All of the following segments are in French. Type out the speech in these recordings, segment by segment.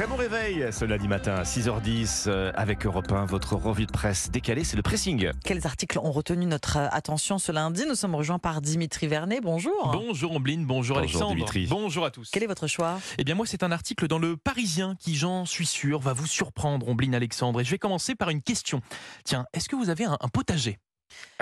Très bon réveil ce lundi matin à 6h10 euh, avec Europe 1, votre revue de presse décalée, c'est le pressing. Quels articles ont retenu notre euh, attention ce lundi? Nous sommes rejoints par Dimitri Vernet. Bonjour. Bonjour Ombline, bonjour, Alexandre. Dimitri. Bonjour à tous. Quel est votre choix? Eh bien moi c'est un article dans le Parisien qui j'en suis sûr va vous surprendre Ombline Alexandre et je vais commencer par une question. Tiens, est-ce que vous avez un, un potager?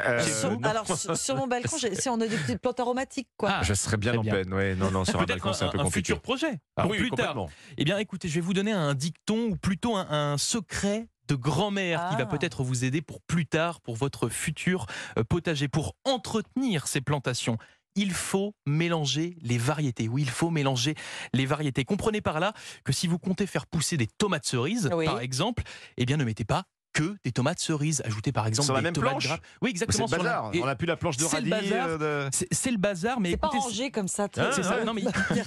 Euh, Sur-. Alors, sur, sur mon balcon, si on a des petites plantes aromatiques, quoi. Ah, Je serais bien en bien. peine, ouais, non, non, sur un balcon c'est un peu compliqué. futur projet Ah oui, plus tard. complètement. Eh bien écoutez, je vais vous donner un dicton ou plutôt un, un secret de grand-mère qui va Ah. peut-être vous aider pour plus tard, pour votre futur euh, potager, pour entretenir ces plantations. Il faut mélanger les variétés. Oui, il faut mélanger les variétés. Comprenez par là que si vous comptez faire pousser des tomates cerises, Oui. par exemple, eh bien ne mettez pas que des tomates cerises. Ajoutez par exemple Sur la des même tomates planche grappes. Oui, C'est exactement. le sur la- bazar, Et on n'a plus la planche de c'est le radis. bazar. euh, de- C'est c'est le bazar, mais C'est pas rangé comme ça. c'est ça. Non, mais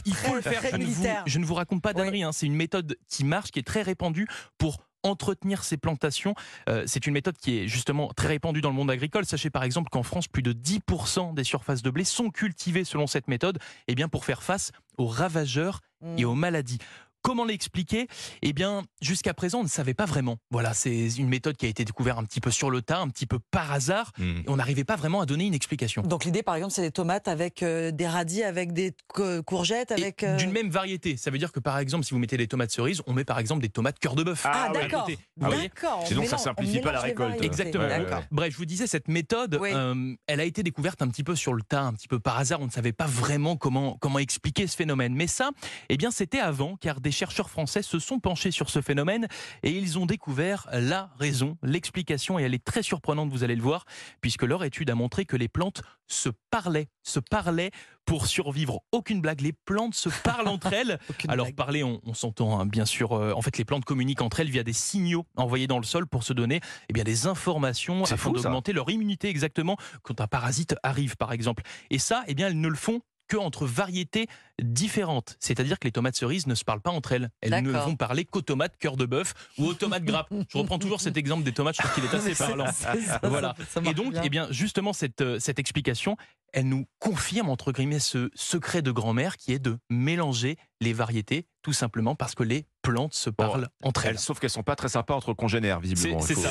il, faut le faire. très Je ne, vous, militaire. je ne vous raconte pas d'ânerie. hein. C'est une méthode qui marche, qui est très répandue pour entretenir ces plantations. Euh, c'est une méthode qui est justement très répandue dans le monde agricole. Sachez par exemple qu'en France, plus de 10% des surfaces de blé sont cultivées selon cette méthode eh bien, pour faire face aux ravageurs et aux maladies. Comment l'expliquer Eh bien, jusqu'à présent, on ne savait pas vraiment. Voilà, c'est une méthode qui a été découverte un petit peu sur le tas, un petit peu par hasard, Hmm. et on n'arrivait pas vraiment à donner une explication. Donc l'idée, par exemple, c'est des tomates avec euh, des radis, avec des co- courgettes, Et avec. euh, D'une même variété. Ça veut dire que par exemple, si vous mettez des tomates cerises, on met par exemple des tomates cœur de bœuf. Ah, Ah, d'accord. voyez D'accord. on Sinon, ça simplifie pas la récolte. Exactement. Bref, je vous disais, cette méthode, Oui. euh, elle a été découverte un petit peu sur le tas, un petit peu par hasard. On ne savait pas vraiment comment, comment expliquer ce phénomène. Mais ça, eh bien, c'était avant, car des chercheurs français se sont penchés sur ce phénomène et ils ont découvert la raison, l'explication, et elle est très surprenante, vous allez le voir, puisque leur étude a montré que les plantes se parlaient, se parlaient pour survivre. Aucune blague, les plantes se parlent entre elles. Alors blague. parler, on, on s'entend hein, bien sûr. euh, en fait, les plantes communiquent entre elles via des signaux envoyés dans le sol pour se donner eh bien, des informations afin d'augmenter leur immunité exactement quand un parasite arrive, par exemple. Et ça, eh bien, elles ne le font que entre variétés différentes. C'est-à-dire que les tomates cerises ne se parlent pas entre elles. Elles ne vont parler qu'aux tomates cœur de bœuf ou aux tomates grappes. Je reprends toujours cet exemple des tomates, je trouve qu'il est assez parlant. Ça, Voilà. ça- ça Et donc, eh bien, justement, cette, euh, cette explication, elle nous confirme, entre guillemets, ce secret de grand-mère qui est de mélanger les variétés, tout simplement parce que les plantes se parlent entre elles. Elles, sauf qu'elles sont pas très sympas entre congénères, visiblement. c'est ça,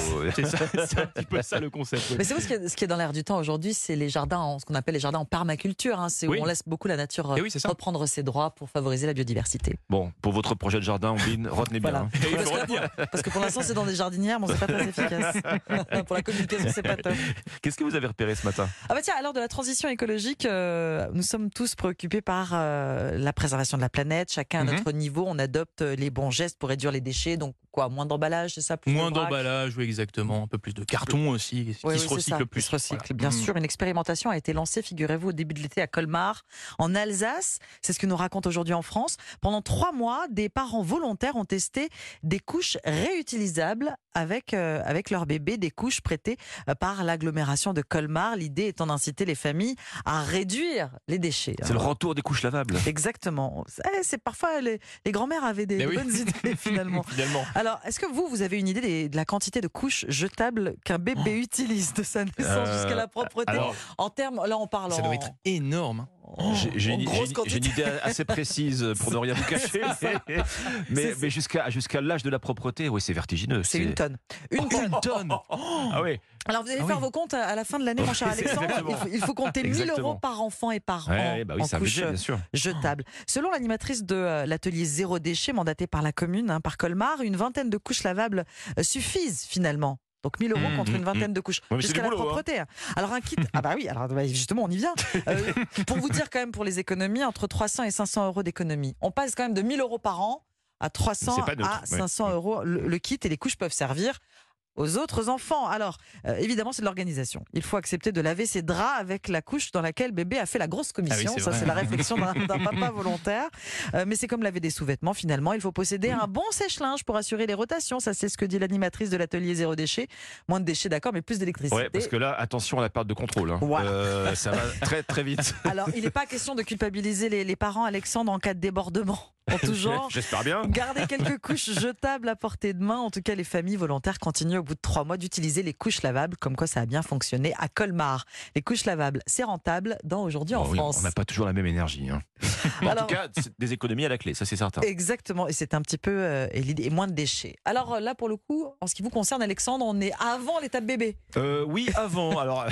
c'est un petit peu ça le concept. oui. Mais c'est vous ce qui est, ce qui est dans l'air du temps aujourd'hui, c'est les jardins, en, ce qu'on appelle les jardins en permaculture. hein. c'est où on laisse beaucoup la nature euh, Eh oui, ça. reprendre ses droits pour favoriser la biodiversité. Bon, pour votre projet de jardin, Ombline, retenez bien. Hein. Parce que, retenir. parce que pour l'instant, c'est dans des jardinières, mais c'est pas très efficace. pour la communication, c'est pas top. Qu'est-ce que vous avez repéré ce matin? Ah bah tiens, à l'heure de la transition écologique, euh, nous sommes tous préoccupés par euh, la préservation de la planète. Chacun à Mhm. notre niveau, on adopte euh, les bons gestes pour réduire les déchets. Donc quoi, moins d'emballage, c'est ça plus Moins d'emballage, oui, exactement. Un peu plus de carton aussi, qui Oui, oui, se recycle plus. qui se recycle, Voilà. bien Mm. sûr. Une expérimentation a été lancée, figurez-vous, au début de l'été à Colmar, en Alsace. C'est ce que nous raconte aujourd'hui en France. Pendant trois mois, des parents volontaires ont testé des couches réutilisables avec, euh, avec leur bébé, des couches prêtées euh, par l'agglomération de Colmar. L'idée étant d'inciter les familles à réduire les déchets. C'est le retour des couches lavables. Exactement. Eh, C'est parfois les, les grands-mères avaient des oui. bonnes idées finalement. Finalement. Alors, est-ce que vous, vous avez une idée des- de la quantité de couches jetables qu'un bébé utilise de sa naissance Euh, jusqu'à la propreté alors- En termes, là, on parle Ça en, doit être énorme. En- J'ai une, idée assez précise pour ne rien vous cacher. mais jusqu'à jusqu'à l'âge de la propreté, oui, c'est vertigineux. C'est une tonne. Une tonne. Une tonne. Ah oui. Alors, vous allez Ah faire oui. vos comptes à la fin de l'année, mon cher Alexandre. Il faut, il faut compter 1000 Exactement. euros par enfant et par an bah oui, en bien sûr. jetables. Selon l'animatrice de euh, l'atelier Zéro Déchet, mandatée par la commune, hein, par Colmar, une vingtaine de couches lavables euh, suffisent finalement. Donc 1000 euros Mmh, contre mmh, une vingtaine de couches. Ouais, Jusqu'à la hein. propreté. hein. Alors un kit. Ah bah oui, alors bah, justement, on y vient. Euh, pour vous dire quand même pour les économies, entre 300 et 500 euros d'économie. On passe quand même de 1000 euros par an à 300 C'est pas neutre, à ouais. 500 euros. Le, le kit et les couches peuvent servir aux autres enfants. Alors, euh, évidemment, c'est de l'organisation. Il faut accepter de laver ses draps avec la couche dans laquelle bébé a fait la grosse commission. Ah c'est Ça, c'est la réflexion d'un d'un papa volontaire. Euh, mais c'est comme laver des sous-vêtements, finalement. Il faut posséder un bon sèche-linge pour assurer les rotations. Ça, c'est ce que dit l'animatrice de l'atelier Zéro Déchet. Moins de déchets, d'accord, mais plus d'électricité. Ouais, parce que là, attention à la perte de contrôle. hein. Voilà. Euh, ça va très très vite. Alors, il n'est pas question de culpabiliser les, les parents, Alexandre, en cas de débordement. En tout genre. J'espère bien. Gardez quelques couches jetables à portée de main. En tout cas, les familles volontaires continuent au bout de trois mois d'utiliser les couches lavables, comme quoi ça a bien fonctionné à Colmar. Les couches lavables, c'est rentable dans aujourd'hui en Bon, oui, France. on n'a pas toujours la même énergie. hein. En tout cas, des économies à la clé, ça c'est certain. Exactement, et c'est un petit peu euh, et l'idée- et moins de déchets. Alors euh, là, pour le coup, en ce qui vous concerne, Alexandre, on est avant l'étape bébé. Euh, oui, avant. Alors,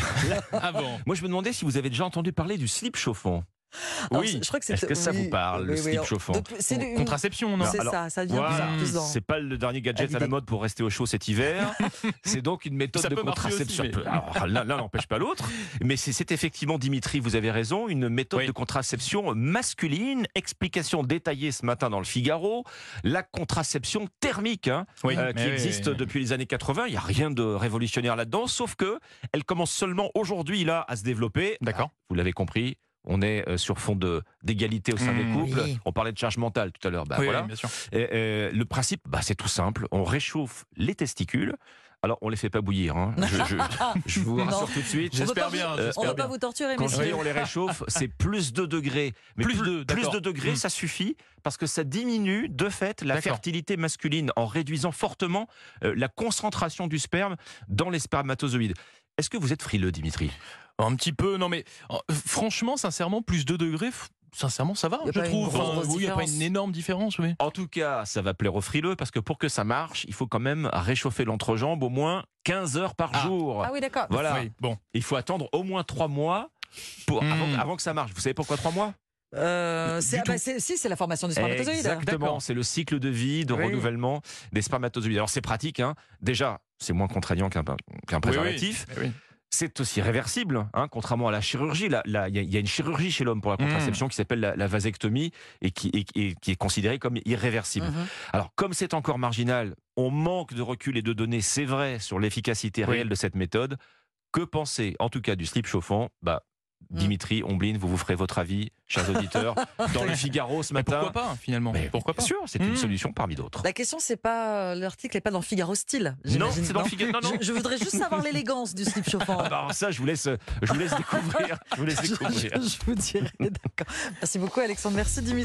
Avant. moi je me demandais si vous avez déjà entendu parler du slip chauffant. Alors, oui. je crois que c'est Est-ce que ça oui, vous parle, le oui, slip chauffant C'est le- Contraception, non c'est alors, ça, ça devient Voilà, c'est pas le dernier gadget à la mode pour rester au chaud cet hiver. c'est donc une méthode Ça de contraception. aussi, mais- Alors, L'un n'empêche pas l'autre, mais c'est- c'est effectivement, Dimitri, vous avez raison, une méthode de contraception masculine. Explication détaillée ce matin dans le Figaro. La contraception thermique, hein, euh, qui existe depuis les années 80. Il n'y a rien de révolutionnaire là-dedans, sauf que elle commence seulement aujourd'hui là à se développer. D'accord. Vous l'avez compris. On est euh, sur fond de- d'égalité au sein des Mmh. couples. Oui. On parlait de charge mentale tout à l'heure. Bah, oui, voilà. oui, bien sûr. Et, euh, le principe, bah, c'est tout simple. On réchauffe les testicules. Alors, on les fait pas bouillir. hein. Je, je- je vous Non. rassure tout de suite. J'espère bien, euh, On ne va pas vous torturer, Quand je dis on les réchauffe, c'est plus de degrés. Mais Plus plus, de, plus d'accord. de degrés, ça suffit parce que ça diminue de fait la fertilité masculine en réduisant fortement euh, la concentration du sperme dans les spermatozoïdes. Est-ce que vous êtes frileux, Dimitri? Un petit peu, non mais euh, franchement, sincèrement, plus 2 degrés, sincèrement, ça va, je pas une trouve. grosse, Enfin, oui, il n'y a pas une énorme différence, oui. En tout cas, ça va plaire aux frileux parce que pour que ça marche, il faut quand même réchauffer l'entrejambe au moins 15 heures par Ah. jour. Ah oui, d'accord. Voilà. Oui, bon. Il faut attendre au moins 3 mois pour, Mm. avant, avant que ça marche. Vous savez pourquoi 3 mois? Euh, ah bah, si, c'est la formation du spermatozoïde. Exactement, c'est le cycle de vie, de Oui. renouvellement des spermatozoïdes. Alors c'est pratique, hein. déjà, c'est moins contraignant qu'un qu'un préservatif. Oui, oui. oui. C'est aussi réversible, hein, contrairement à la chirurgie. Il y, a- il y a une chirurgie chez l'homme pour la Mm. contraception qui s'appelle la, la vasectomie et qui, et- et qui est considérée comme irréversible. Mhm. Alors, comme c'est encore marginal, on manque de recul et de données, c'est vrai, sur l'efficacité Oui. réelle de cette méthode. Que penser, en tout cas, du slip chauffant? Bah. Dimitri, Ombline, vous vous ferez votre avis, chers auditeurs, dans le Figaro ce Mais matin. pourquoi pas, finalement Mais Pourquoi pas Bien sûr, c'est une Mm. solution parmi d'autres. La question, c'est pas l'article n'est pas dans Figaro Style. Non, c'est dans Figaro. Non, non. Je, je voudrais juste savoir l'élégance du slip chauffant. Ah bah, alors ça, je vous laisse, je vous laisse découvrir. Je vous laisse Je, découvrir. je- je vous dirai, d'accord. Merci beaucoup, Alexandre. Merci, Dimitri.